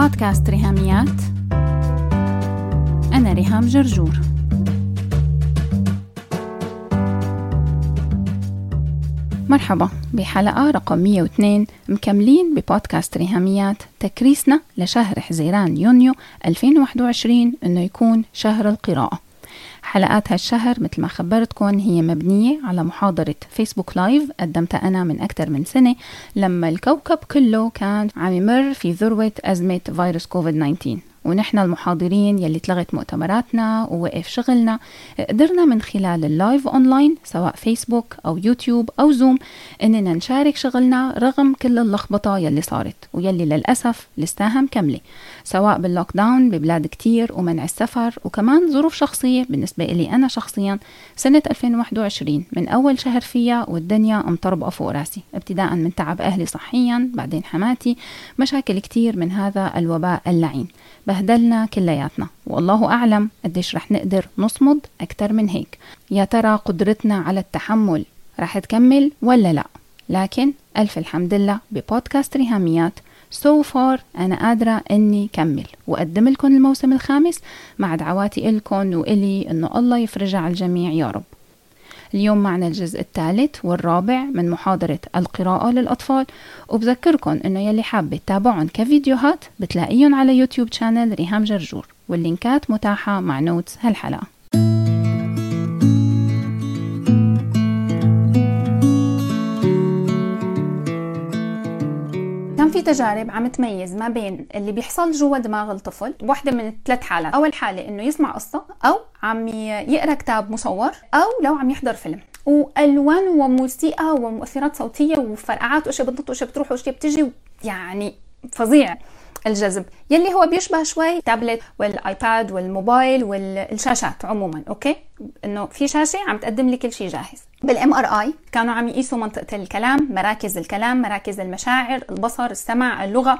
بودكاست ريهاميات. أنا ريهام جرجور. مرحبا. بحلقة رقم 102 مكملين ببودكاست ريهاميات. تكريسنا لشهر حزيران يونيو 2021 إنه يكون شهر القراءة. حلقات هالشهر مثل ما خبرتكم هي مبنية على محاضرة فيسبوك لايف قدمتها أنا من أكثر من سنة لما الكوكب كله كان عم يمر في ذروة أزمة فيروس كوفيد 19 ونحن المحاضرين يلي تلغت مؤتمراتنا ووقف شغلنا قدرنا من خلال ال live online سواء فيسبوك أو يوتيوب أو زوم إننا نشارك شغلنا رغم كل اللخبطة يلي صارت ويلي للأسف لساها مكملة سواء بال lockdown ببلاد كتير ومنع السفر وكمان ظروف شخصية بالنسبة لي أنا شخصيا سنة 2021 من أول شهر فيها والدنيا مطربقة فوق راسي ابتداء من تعب أهلي صحيا بعدين حماتي مشاكل كتير من هذا الوباء اللعين. بهدلنا كلياتنا. والله أعلم قديش رح نقدر نصمد أكتر من هيك. يا ترى قدرتنا على التحمل رح تكمل ولا لا؟ لكن ألف الحمد لله ببودكاست ريهاميات. سو so فار أنا قادرة إني كمل. وأقدم لكم الموسم الخامس مع دعواتي إلكم وإلي إنه الله يفرجها على الجميع. يا رب. اليوم معنا الجزء الثالث والرابع من محاضرة القراءة للأطفال. وبذكركم إنه يلي حابة تتابعهم كفيديوهات بتلاقيهم على يوتيوب channel ريهام جرجور وال link ات متاحة مع notes هالحلقة. كان في تجارب عم تميز ما بين اللي بيحصل جوا دماغ الطفل واحدة من ثلاث حالات. أول حالة إنه يسمع قصة أو عم يقرأ كتاب مصور أو لو عم يحضر فيلم. وألوان وموسيقى ومؤثرات صوتية وفرقعات واشياء بتنط واشياء بتروح واشياء بتجي يعني فظيع. الجذب يلي هو بيشبه شوي tablet وال iPad والموبايل والشاشات عموما أوكي؟ إنه في شاشة عم تقدم لي كل شيء جاهز. بال MRI كانوا عم يقيسوا منطقة الكلام مراكز الكلام مراكز المشاعر البصر السمع اللغة.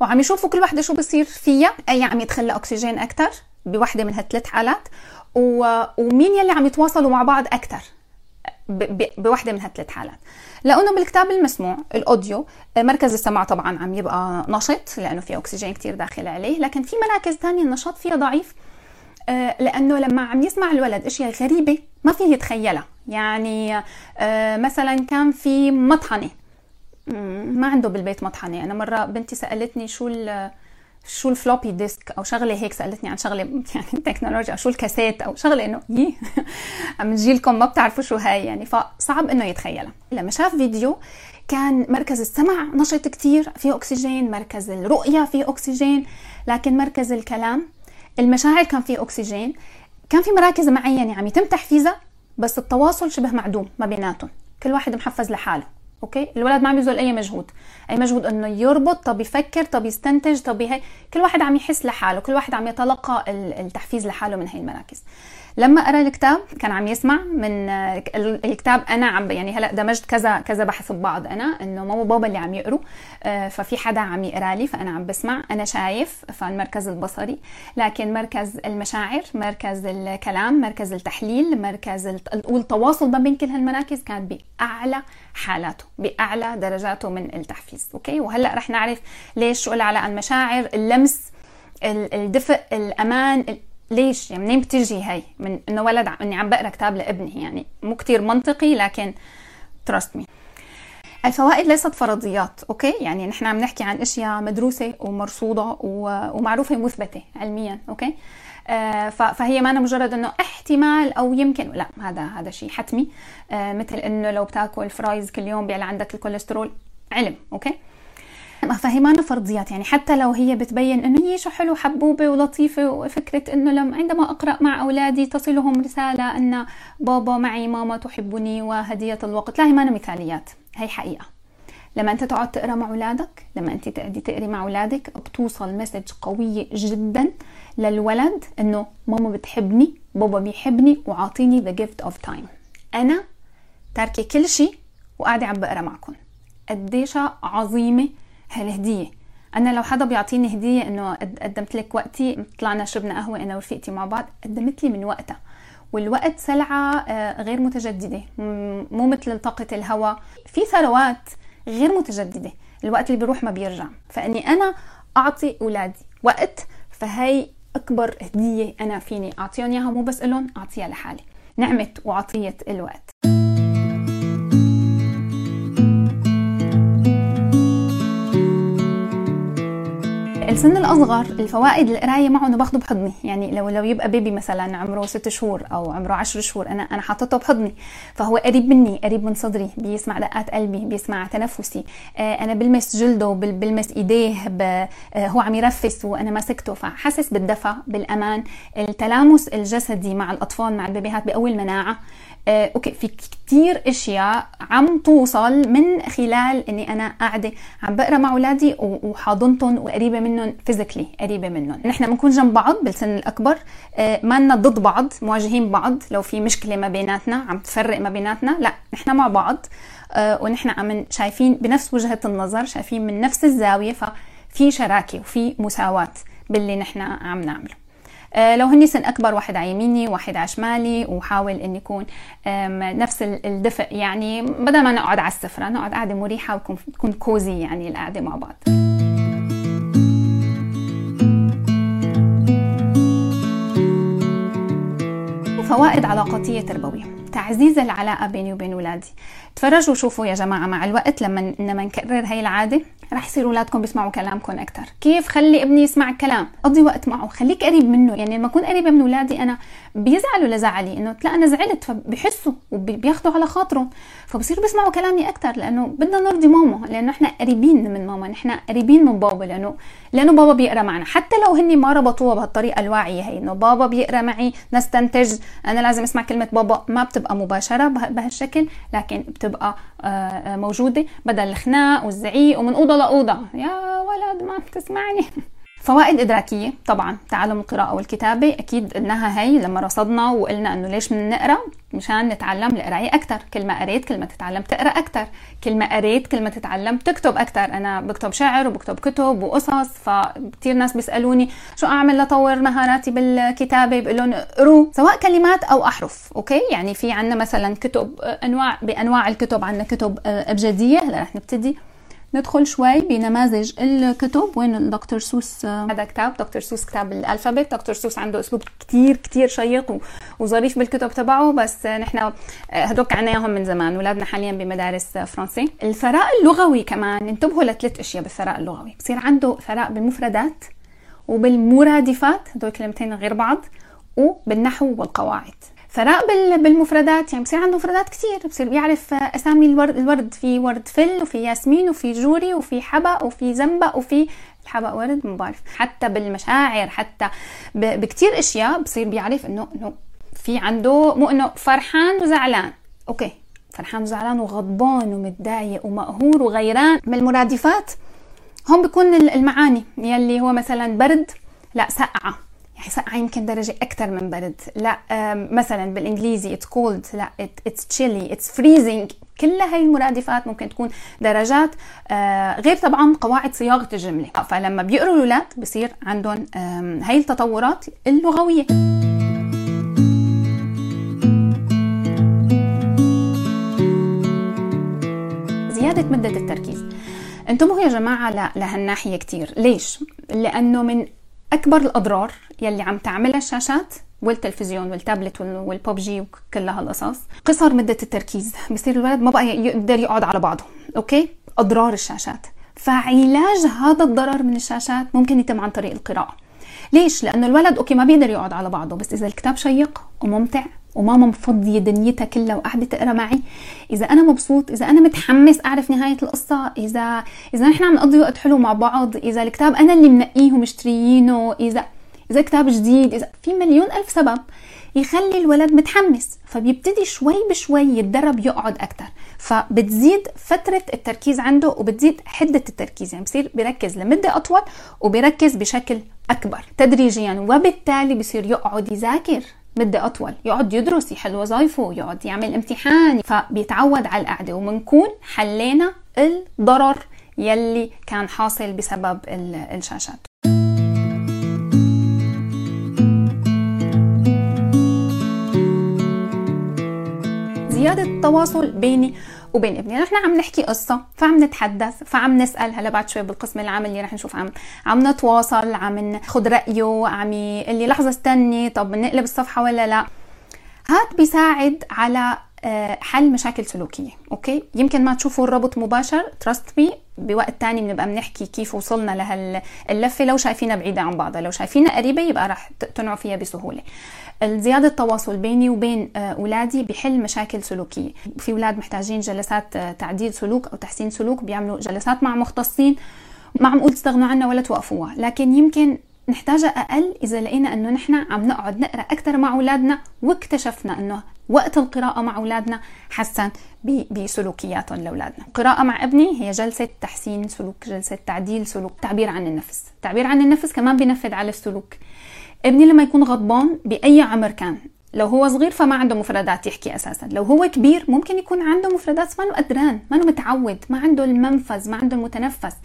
وعم يشوفوا كل وحدة شو بصير فيها أي عم يدخل أكسجين أكثر بوحدة من هالثلاث حالات. و... ومين يلي عم يتواصلوا مع بعض أكثر بوحدة من هالثلاث حالات. لأنه بالكتاب المسموع الأوديو مركز السمع طبعا عم يبقى نشط لأنه في أكسجين كتير داخل عليه لكن في مراكز ثانية النشاط فيها ضعيف آه، لأنه لما عم يسمع الولد أشياء غريبة ما فيه يتخيلها. يعني آه، مثلا كان في مطحنة. ما عنده بالبيت مطحنة. أنا مرة بنتي سألتني شو شو ال floppy disk أو شغلة هيك سألتني عن شغلة يعني تكنولوجيا شو الكاسيت أو شغلة إنه يي من جيلكم ما بتعرفوا شو هاي يعني. فصعب إنه يتخيلها. لما شاف فيديو كان مركز السمع نشط كتير فيه أكسجين مركز الرؤية فيه أكسجين لكن مركز الكلام المشاعر كان فيه أكسجين. كان في مراكز معينة عم يتم تحفيزها بس التواصل شبه معدوم ما بيناتهم. كل واحد محفز لحاله. أوكي؟ الولد ما عم يبذل أي مجهود. أي مجهود إنه يربط طب يفكر طب يستنتج طب هي كل واحد عم يحس لحاله كل واحد عم يتلقى التحفيز لحاله من هي المراكز. لما قرأ الكتاب كان عم يسمع من الكتاب أنا عم يعني هلأ دمجت كذا كذا بحث ببعض أنا إنه ماما وبابا اللي عم يقروا آه، ففي حدا عم يقرأ لي فأنا عم بسمع أنا شايف فالمركز البصري لكن مركز المشاعر مركز الكلام مركز التحليل مركز والتواصل ما بين كل هالمراكز كانت بأعلى حالاته بأعلى درجاته من التحفيز أوكي؟ وهلأ رح نعرف ليش شو على المشاعر اللمس الدفء الأمان ليش؟ يعني منين بتجي هي؟ من إنه ولد إني عم بقرأ كتاب لابني يعني مو كتير منطقي لكن trust me الفوائد ليست فرضيات أوكي؟ يعني نحن عم نحكي عن أشياء مدروسة ومرصودة ومعروفة مثبته علميا أوكي؟ آه فهي ما مجرد إنه احتمال أو يمكن لا هذا هذا شيء حتمي. آه مثل إنه لو بتاكل fries كل يوم بيعلى عندك الكوليسترول علم أوكي؟ فهي ما فرضيات يعني حتى لو هي بتبين إنه هي شو حلو حبوبة ولطيفة وفكرة إنه لما عندما أقرأ مع أولادي تصلهم رسالة إن بابا معي ماما تحبني وهدية الوقت. لا هي ما مثاليات هي حقيقة. لما أنت تقعد تقرأ مع أولادك لما أنت تقعدي تقري مع أولادك بتوصل message قوية جدا للولد إنه ماما بتحبني بابا بيحبني وعاطيني the gift of time أنا تاركة كل شيء وقاعدة عم بقرأ معكم قديش عظيمة هالهديه أنا لو حدا بيعطيني هدية إنه قدمت لك وقتي طلعنا شربنا قهوة أنا ورفيقتي مع بعض قدمت لي من وقتها. والوقت سلعة آه، غير متجددة. مو مثل طاقة الهواء في ثروات غير متجددة. الوقت اللي بيروح ما بيرجع. فإني أنا أعطي أولادي وقت فهي أكبر هدية أنا فيني أعطيهم إياها مو بس لهم أعطيها لحالي. نعمة وعطية الوقت. السن الأصغر الفوائد القراية معه إنه باخده بحضني. يعني لو لو يبقى بيبي مثلا عمره ست شهور أو عمره عشر شهور أنا أنا حاطته بحضني. فهو قريب مني قريب من صدري بيسمع دقات قلبي بيسمع تنفسي. آه أنا بلمس جلده بلمس إيديه آه هو عم يرفس وأنا ماسكته فحاسس بالدفى بالأمان. التلامس الجسدي مع الأطفال مع البيبيهات بقوي المناعة. أوكي في كتير أشياء عم توصل من خلال إني أنا قاعدة عم بقرأ مع أولادي وحاضنتهم وقريبة منهم physically قريبة منهم. نحن بنكون جنب بعض بالسن الأكبر. آه، ما لنا ضد بعض مواجهين بعض. لو في مشكلة ما بيناتنا عم تفرق ما بيناتنا. لا نحن مع بعض. آه، ونحن عم شايفين بنفس وجهة النظر شايفين من نفس الزاوية. ففي شراكة وفي مساواة باللي نحن عم نعمله. آه، لو هني سن أكبر واحد على يميني واحد على شمالي وحاول ان يكون نفس الدفء يعني بدل ما نقعد على السفرة نقعد قاعدة مريحة وتكون كوزي يعني القعدة مع بعض. فوائد علاقاتية تربوية. تعزيز العلاقة بيني وبين أولادي تفرجوا وشوفوا يا جماعة مع الوقت لما لما نكرر هاي العادة رح يصير اولادكم بيسمعوا كلامكم أكثر كيف خلي ابني يسمع الكلام؟ قضي وقت معه خليك قريب منه. يعني لما أكون قريبة من اولادي أنا بيزعلوا لزعلي إنه لا أنا زعلت فبحسوا وبياخذوا على خاطرهم فبصيروا بيسمعوا كلامي أكثر لأنه بدنا نرضي ماما لأنه إحنا قريبين من ماما نحن قريبين من بابا لأنه لأنه بابا بيقرأ معنا. حتى لو هني ما ربطوها بهالطريقة الواعية هي إنه بابا بيقرأ معي نستنتج أنا لازم أسمع كلمة بابا ما بتبقى مباشرة بهالشكل لكن بتبقى آه، آه، موجودة بدل الخناق والزعيق ومن أوضة. لاوضه يا ولد ما بتسمعني. فوائد إدراكية طبعا تعلم القراءة والكتابة. أكيد قلناها هي لما رصدنا وقلنا إنه ليش بدنا نقرأ مشان نتعلم القراية أكثر كل ما قريت كل ما تتعلم تقرأ أكثر كل ما قريت كل ما تتعلم تكتب أكثر أنا بكتب شعر وبكتب كتب وقصص فكتير ناس بيسألوني شو أعمل لطور مهاراتي بالكتابة؟ بقول لهم اقروا سواء كلمات أو أحرف أوكي؟ يعني في عنا مثلا كتب أنواع بأنواع الكتب. عنا كتب أبجدية. هلا رح نبتدي. ندخل شوي بنماذج الكتب وين الدكتور سوس هذا كتاب دكتور سوس كتاب الالفابت دكتور سوس عنده أسلوب كتير كتير شيق وظريف بالكتب تبعه بس نحن هدوك عناهم من زمان اولادنا حاليا بمدارس فرنسي. الثراء اللغوي كمان انتبهوا لثلاث أشياء بالثراء اللغوي. بصير عنده ثراء بالمفردات وبالمرادفات هدول كلمتين غير بعض وبالنحو والقواعد. ثراء بالمفردات يعني بصير عنده مفردات كثير بصير بيعرف أسامي الورد الورد. في ورد فل وفي ياسمين وفي جوري وفي حبق وفي زنبق وفي الحبق ورد ما بعرف حتى بالمشاعر حتى بكثير أشياء بصير بيعرف إنه إنه في عنده مو إنه فرحان وزعلان. أوكي فرحان وزعلان وغضبان ومتضايق ومقهور وغيران. من المرادفات هون بيكون المعاني. يلي هو مثلا برد لا سقعه يعني يمكن درجة أكثر من برد. لا مثلا بالإنجليزي it's cold لا it's chilly it's freezing. كل هاي المرادفات ممكن تكون درجات آه، غير طبعا قواعد صياغة الجملة. فلما بيقروا الأولاد بصير عندهم هاي التطورات اللغوية. زيادة مدة التركيز. انتبهوا يا جماعة لهالناحية كتير. ليش؟ لأنه من أكبر الأضرار يلي عم تعملها الشاشات والتلفزيون والتابلت والبوبجي وكل هالقصص قصر مدة التركيز. بصير الولد ما بقى يقدر يقعد على بعضه. أوكي؟ أضرار الشاشات. فعلاج هذا الضرر من الشاشات ممكن يتم عن طريق القراءة. ليش؟ لأنه الولد أوكي ما بيقدر يقعد على بعضه بس إذا الكتاب شيق وممتع وماما مفضية دنيتها كلها وقاعدة تقرأ معي إذا أنا مبسوط إذا أنا متحمس أعرف نهاية القصة إذا إذا نحن عم نقضي وقت حلو مع بعض إذا الكتاب أنا اللي منقيه ومشتريينه إذا إذا كتاب جديد إذا في مليون ألف سبب يخلي الولد متحمس فبيبتدي شوي بشوي يتدرب يقعد أكتر. فبتزيد فترة التركيز عنده وبتزيد حدة التركيز يعني بصير بيركز لمدة أطول وبيركز بشكل أكبر تدريجيا وبالتالي بصير يقعد يذاكر مدة أطول يقعد يدرس يحل وظائفه يقعد يعمل امتحان فبيتعود على القعدة. ومنكون حلينا الضرر يلي كان حاصل بسبب الشاشات. زيادة التواصل بيني وبين ابني. نحن عم نحكي قصة فعم نتحدث فعم نسال هلا بعد شوي بالقسم العملي اللي رح نشوف. عم عم نتواصل عم ناخذ رأيه عم يقول لي لحظة استني طب نقلب الصفحة ولا لا. هاد بيساعد على آه، حل مشاكل سلوكية أوكي؟ يمكن ما تشوفوا الربط مباشر trust me بوقت تاني بنبقى بنحكي كيف وصلنا لهاللفه لو شايفينها بعيدة عن بعضها لو شايفينها قريبة يبقى رح تقتنعوا فيها بسهولة. زيادة التواصل بيني وبين آه، أولادي بحل مشاكل سلوكية. في أولاد محتاجين جلسات آه، تعديل سلوك أو تحسين سلوك بيعملوا جلسات مع مختصين ما عم أقول تستغنوا عنها ولا توقفوها. لكن يمكن نحتاجها أقل إذا لقينا إنه نحن عم نقعد نقرأ أكثر مع أولادنا واكتشفنا إنه وقت القراءة مع أولادنا حسن بسلوكياتهم لأولادنا. القراءة مع ابني هي جلسة تحسين سلوك جلسة تعديل سلوك تعبير عن النفس. تعبير عن النفس كمان بينفذ على السلوك. ابني لما يكون غضبان بأي عمر كان لو هو صغير فما عنده مفردات يحكي أساسا لو هو كبير ممكن يكون عنده مفردات ما قدران ما متعود ما عنده المنفذ ما عنده المتنفس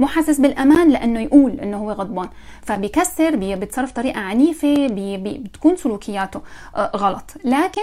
مو حاسس بالأمان لأنه يقول إنه هو غضبان. فبيكسر بيتصرف طريقه عنيفة بي بتكون سلوكياته آه، غلط. لكن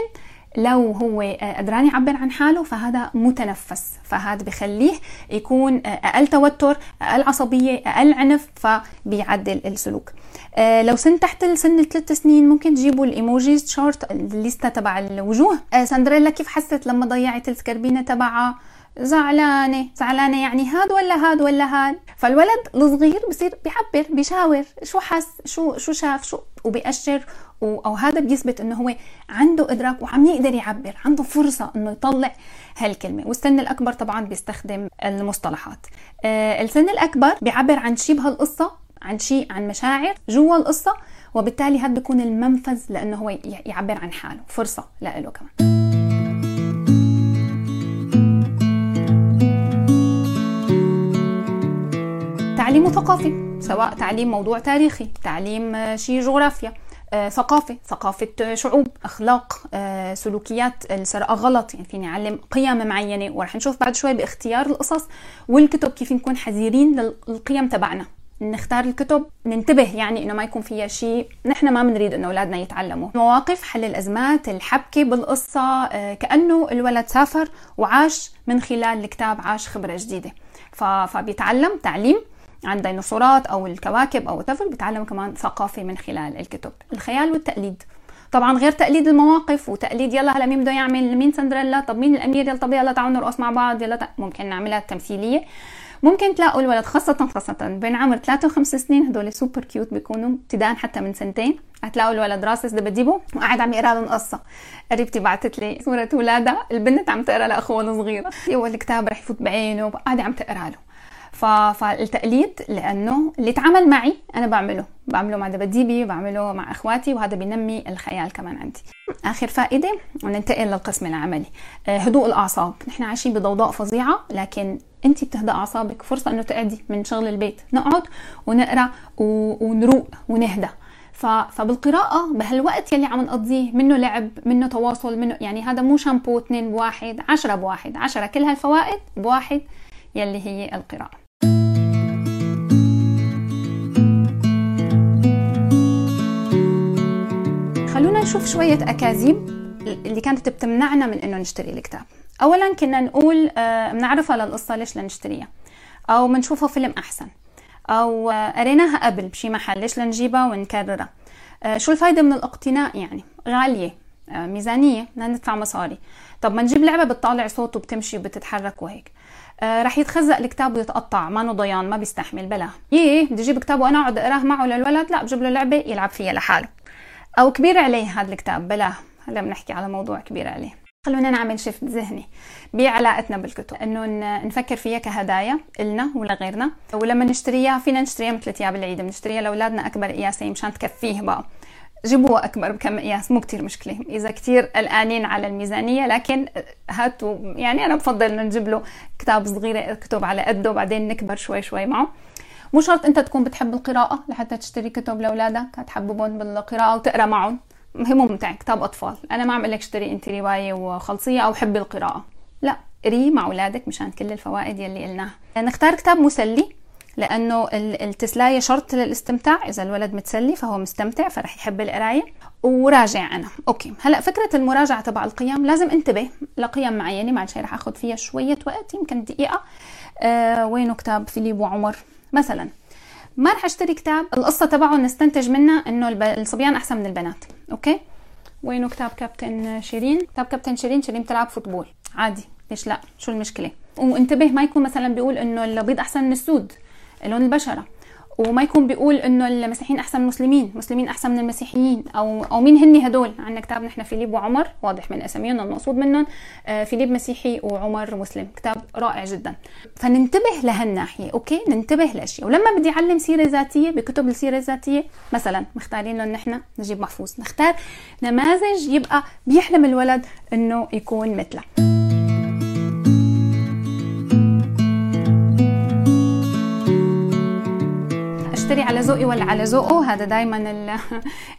لو هو آه، قدران يعبر عن حاله فهذا متنفس. فهذا بخليه يكون آه، أقل توتر أقل عصبية أقل عنف فبيعدل السلوك. آه، لو سن تحت السن الثلاث سنين ممكن تجيبوا الإيموجيز شارت الليستة تبع الوجوه. ساندريلا كيف حست لما ضيعت السكربينة تبعها؟ زعلانة. زعلانة يعني هاد ولا هاد ولا هاد. فالولد الصغير بصير بيعبر بيشاور. شو حس؟ شو شو شاف؟ شو؟ وبيأشر. أو هذا بيثبت إنه هو عنده إدراك وعم يقدر يعبر عنده فرصة إنه يطلع هالكلمة. والسن الأكبر طبعا بيستخدم المصطلحات. آه السن الأكبر بيعبر عن شيء بهالقصة عن شيء عن مشاعر جوا القصة وبالتالي هذا بيكون المنفذ لإنه هو يعبر عن حاله. فرصة له كمان. تعليم ثقافي سواء تعليم موضوع تاريخي تعليم آه، شيء جغرافيا آه، ثقافة ثقافة شعوب أخلاق آه، سلوكيات السرقة غلط يعني فيني أعلم قيم معينة ورح نشوف بعد شوي باختيار القصص والكتب كيف نكون حذرين للقيم تبعنا. نختار الكتب ننتبه يعني إنه ما يكون فيها شيء نحن ما بنريد إنه أولادنا يتعلموا. مواقف حل الأزمات الحبكة بالقصة كأنه الولد سافر وعاش من خلال الكتاب عاش خبرة جديدة. فبيتعلم تعليم عن ديناصورات أو الكواكب أو تفر بيتعلم كمان ثقافة من خلال الكتب. الخيال والتقليد. طبعا غير تقليد المواقف وتقليد يلا هلا مين بده يعمل مين سندريلا طب مين الأمير يلا طب يلا تعالوا نرقص مع بعض يلا ممكن نعملها تمثيلية. ممكن تلاقوا الولد خاصة خاصة بين عمر 3 و 5 سنين هدول super cute بيكونوا ابتداء حتى من سنتين. هتلاقوا الولد راسس دبديبه وقاعد عم يقرا لهم قصه قريبتي بعثت لي صورة ولادها البنت عم تقرا لاخوها الصغير هو الكتاب رح يفوت بعينه قاعدة عم تقرا له. فالتقليد لأنه اللي اتعمل معي أنا بعمله. بعمله مع دبديبي بعمله مع إخواتي وهذا بينمي الخيال كمان عندي. آخر فائدة وننتقل للقسم العملي. آه، هدوء الأعصاب. نحن عايشين بضوضاء فظيعة لكن انت بتهدأ أعصابك فرصة إنه تأدي من شغل البيت. نقعد ونقرأ ونروق ونهدى فبالقراءة بهالوقت يلي عم نقضيه منه لعب منه تواصل منه يعني هذا مو شامبو اثنين بواحد عشرة بواحد عشرة. كل هالفوائد بواحد يلي هي القراءة. نشوف شوية أكاذيب اللي كانت بتمنعنا من إنه نشتري الكتاب. أولا كنا نقول آه، بنعرفها للقصة ليش لنشتريها أو بنشوفها فيلم أحسن أو آه، قريناها قبل بشي محل ليش لنجيبها ونكررها. آه، شو الفايدة من الاقتناء؟ يعني غالية ميزانية بدنا ندفع مصاري. طب ما نجيب لعبة بتطالع صوت وبتمشي وبتتحرك وهيك. رح يتخزق الكتاب ويتقطع ما ضيان ما بيستحمل بلا. يي بدي أجيب كتاب وأنا أقعد أقراه معه للولد؟ لا بجيب له لعبة يلعب فيها لحاله. أو كبير عليه هذا الكتاب بلا هلا بنحكي على موضوع كبير عليه. خلونا نعمل شيفت ذهني بعلاقتنا بالكتب. إنه نفكر فيها كهدايا إلنا ولغيرنا ولما نشتريها فينا نشتريها مثل ثياب العيد. بنشتريها لأولادنا أكبر قياسين مشان تكفيه بقى. جيبوها أكبر بكم مقياس مو كتير مشكلة. إذا كتير قلقانين على الميزانية لكن هاتوا. يعني أنا بفضل إنه نجيب له كتاب صغيره كتب على قده وبعدين نكبر شوي شوي معه. مو شرط انت تكون بتحب القراءة لحتى تشتري كتب لأولادك تحببهم بالقراءة وتقرأ معهم. هي ممتع كتاب أطفال. أنا ما عم لك اشتري أنت رواية وخلصية أو حبي القراءة. لا قري مع أولادك مشان كل الفوائد يلي قلناها. نختار كتاب مسلي لأنه التسلاية شرط للاستمتاع. إذا الولد متسلي فهو مستمتع فرح يحب القراية. وراجع أنا. أوكي. هلأ فكرة المراجعة تبع القيم لازم انتبه لقيم معينة معلش رح آخذ فيها شوية وقت يمكن دقيقة. آه وينه كتاب فيليب وعمر؟ مثلا ما رح أشتري كتاب القصة تبعه نستنتج منها إنه الصبيان أحسن من البنات أوكي؟ وينه كتاب كابتن شيرين؟ كتاب كابتن شيرين شيرين بتلعب football. عادي ليش لا؟ شو المشكلة؟ وانتبه ما يكون مثلا بيقول إنه البيض أحسن من السود لون البشرة. وما يكون بيقول إنه المسيحيين أحسن من المسلمين المسلمين أحسن من المسيحيين أو أو مين هن هدول؟ عندنا كتاب نحن فيليب وعمر واضح من أساميهم المقصود منهم آه، فيليب مسيحي وعمر مسلم. كتاب رائع جدا. فننتبه لهالناحية أوكي؟ ننتبه لاشياء ولما بدي أعلم سيرة ذاتية بكتب السيرة الذاتية مثلا مختارين لهم نحن نجيب محفوظ. نختار نماذج يبقى بيحلم الولد إنه يكون مثله اشتري على ذوقي ولا على ذوقه هذا دائما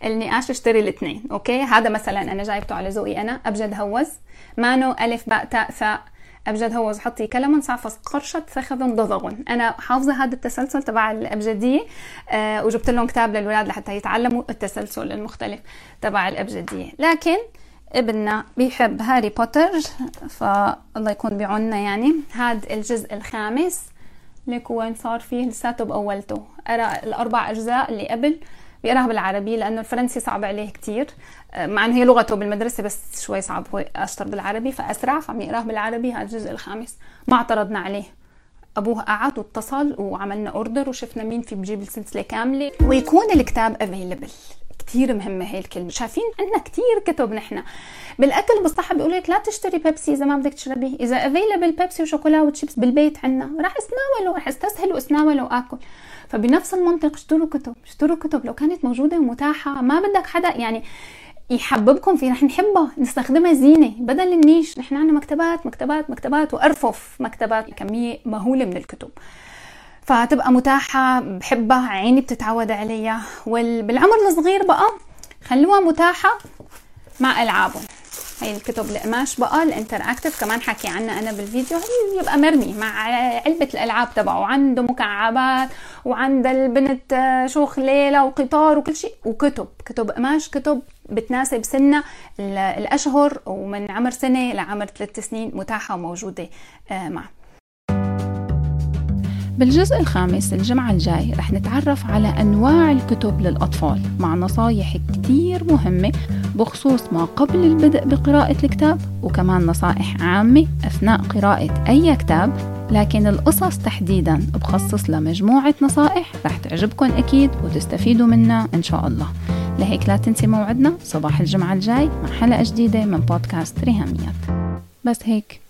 النقاش اشتري الاثنين أوكي؟ هذا مثلا أنا جايبته على ذوقي أنا أبجد هوز مانو ألف باء تاء ثاء أبجد هوز حطي كلمن سعفص قرشت ثخذ ضظغ أنا حافظة هذا التسلسل تبع الأبجدية أه وجبت لهم كتاب للولاد لحتى يتعلموا التسلسل المختلف تبع الأبجدية. لكن ابننا بيحب هاري بوتر فالله يكون بعوننا يعني. هذا الجزء الخامس لك وين صار فيه؟ لساته بأولته. قرأ الأربع أجزاء اللي قبل بيقراها بالعربي لأنه الفرنسي صعب عليه كتير. آه، مع أنه هي لغته بالمدرسة بس شوي صعب. هو أشطر بالعربي فأسرع فعم يقراه بالعربي هذا الجزء الخامس. ما اعترضنا عليه. أبوه قعد واتصل وعملنا order وشفنا مين في بجيب السلسلة كاملة. ويكون الكتاب available كثير مهمة هي الكلمة. شايفين؟ عندنا كثير كتب نحن. بالأكل بالصحة بيقول لك لا تشتري بيبسي إذا ما بدك تشربي إذا available بيبسي وشوكولا وتشيبس بالبيت عندنا. راح أتناوله راح أستسهل وأتناوله وآكل. فبنفس المنطق اشتروا كتب اشتروا كتب لو كانت موجودة ومتاحة. ما بدك حدا يعني يحببكم فيه رح نحبها نستخدمها زينة. بدل النيش نحن عندنا مكتبات مكتبات مكتبات وأرفف مكتبات كميه مهولة من الكتب. فتبقى متاحة بحبها عيني بتتعود عليها. وبالعمر الصغير بقى خلوها متاحة مع ألعابهم. هي الكتب القماش بقى الانتراكتيف كمان حكي عنها أنا بالفيديو. هي يبقى مرمي مع علبة الألعاب تبعه. عنده مكعبات وعند البنت شوخ ليلة وقطار وكل شيء وكتب. كتب قماش كتب بتناسب سنة الأشهر ومن عمر سنة لعمر ثلاث سنين متاحة وموجودة آه، معه. بالجزء الخامس الجمعة الجاي رح نتعرف على أنواع الكتب للأطفال مع نصايح كتير مهمة بخصوص ما قبل البدء بقراءة الكتاب وكمان نصائح عامة أثناء قراءة أي كتاب لكن القصص تحديدا بخصص لمجموعة نصائح رح تعجبكم أكيد وتستفيدوا منها إن شاء الله. لهيك لا تنسي موعدنا صباح الجمعة الجاي مع حلقة جديدة من بودكاست ريهاميات. بس هيك.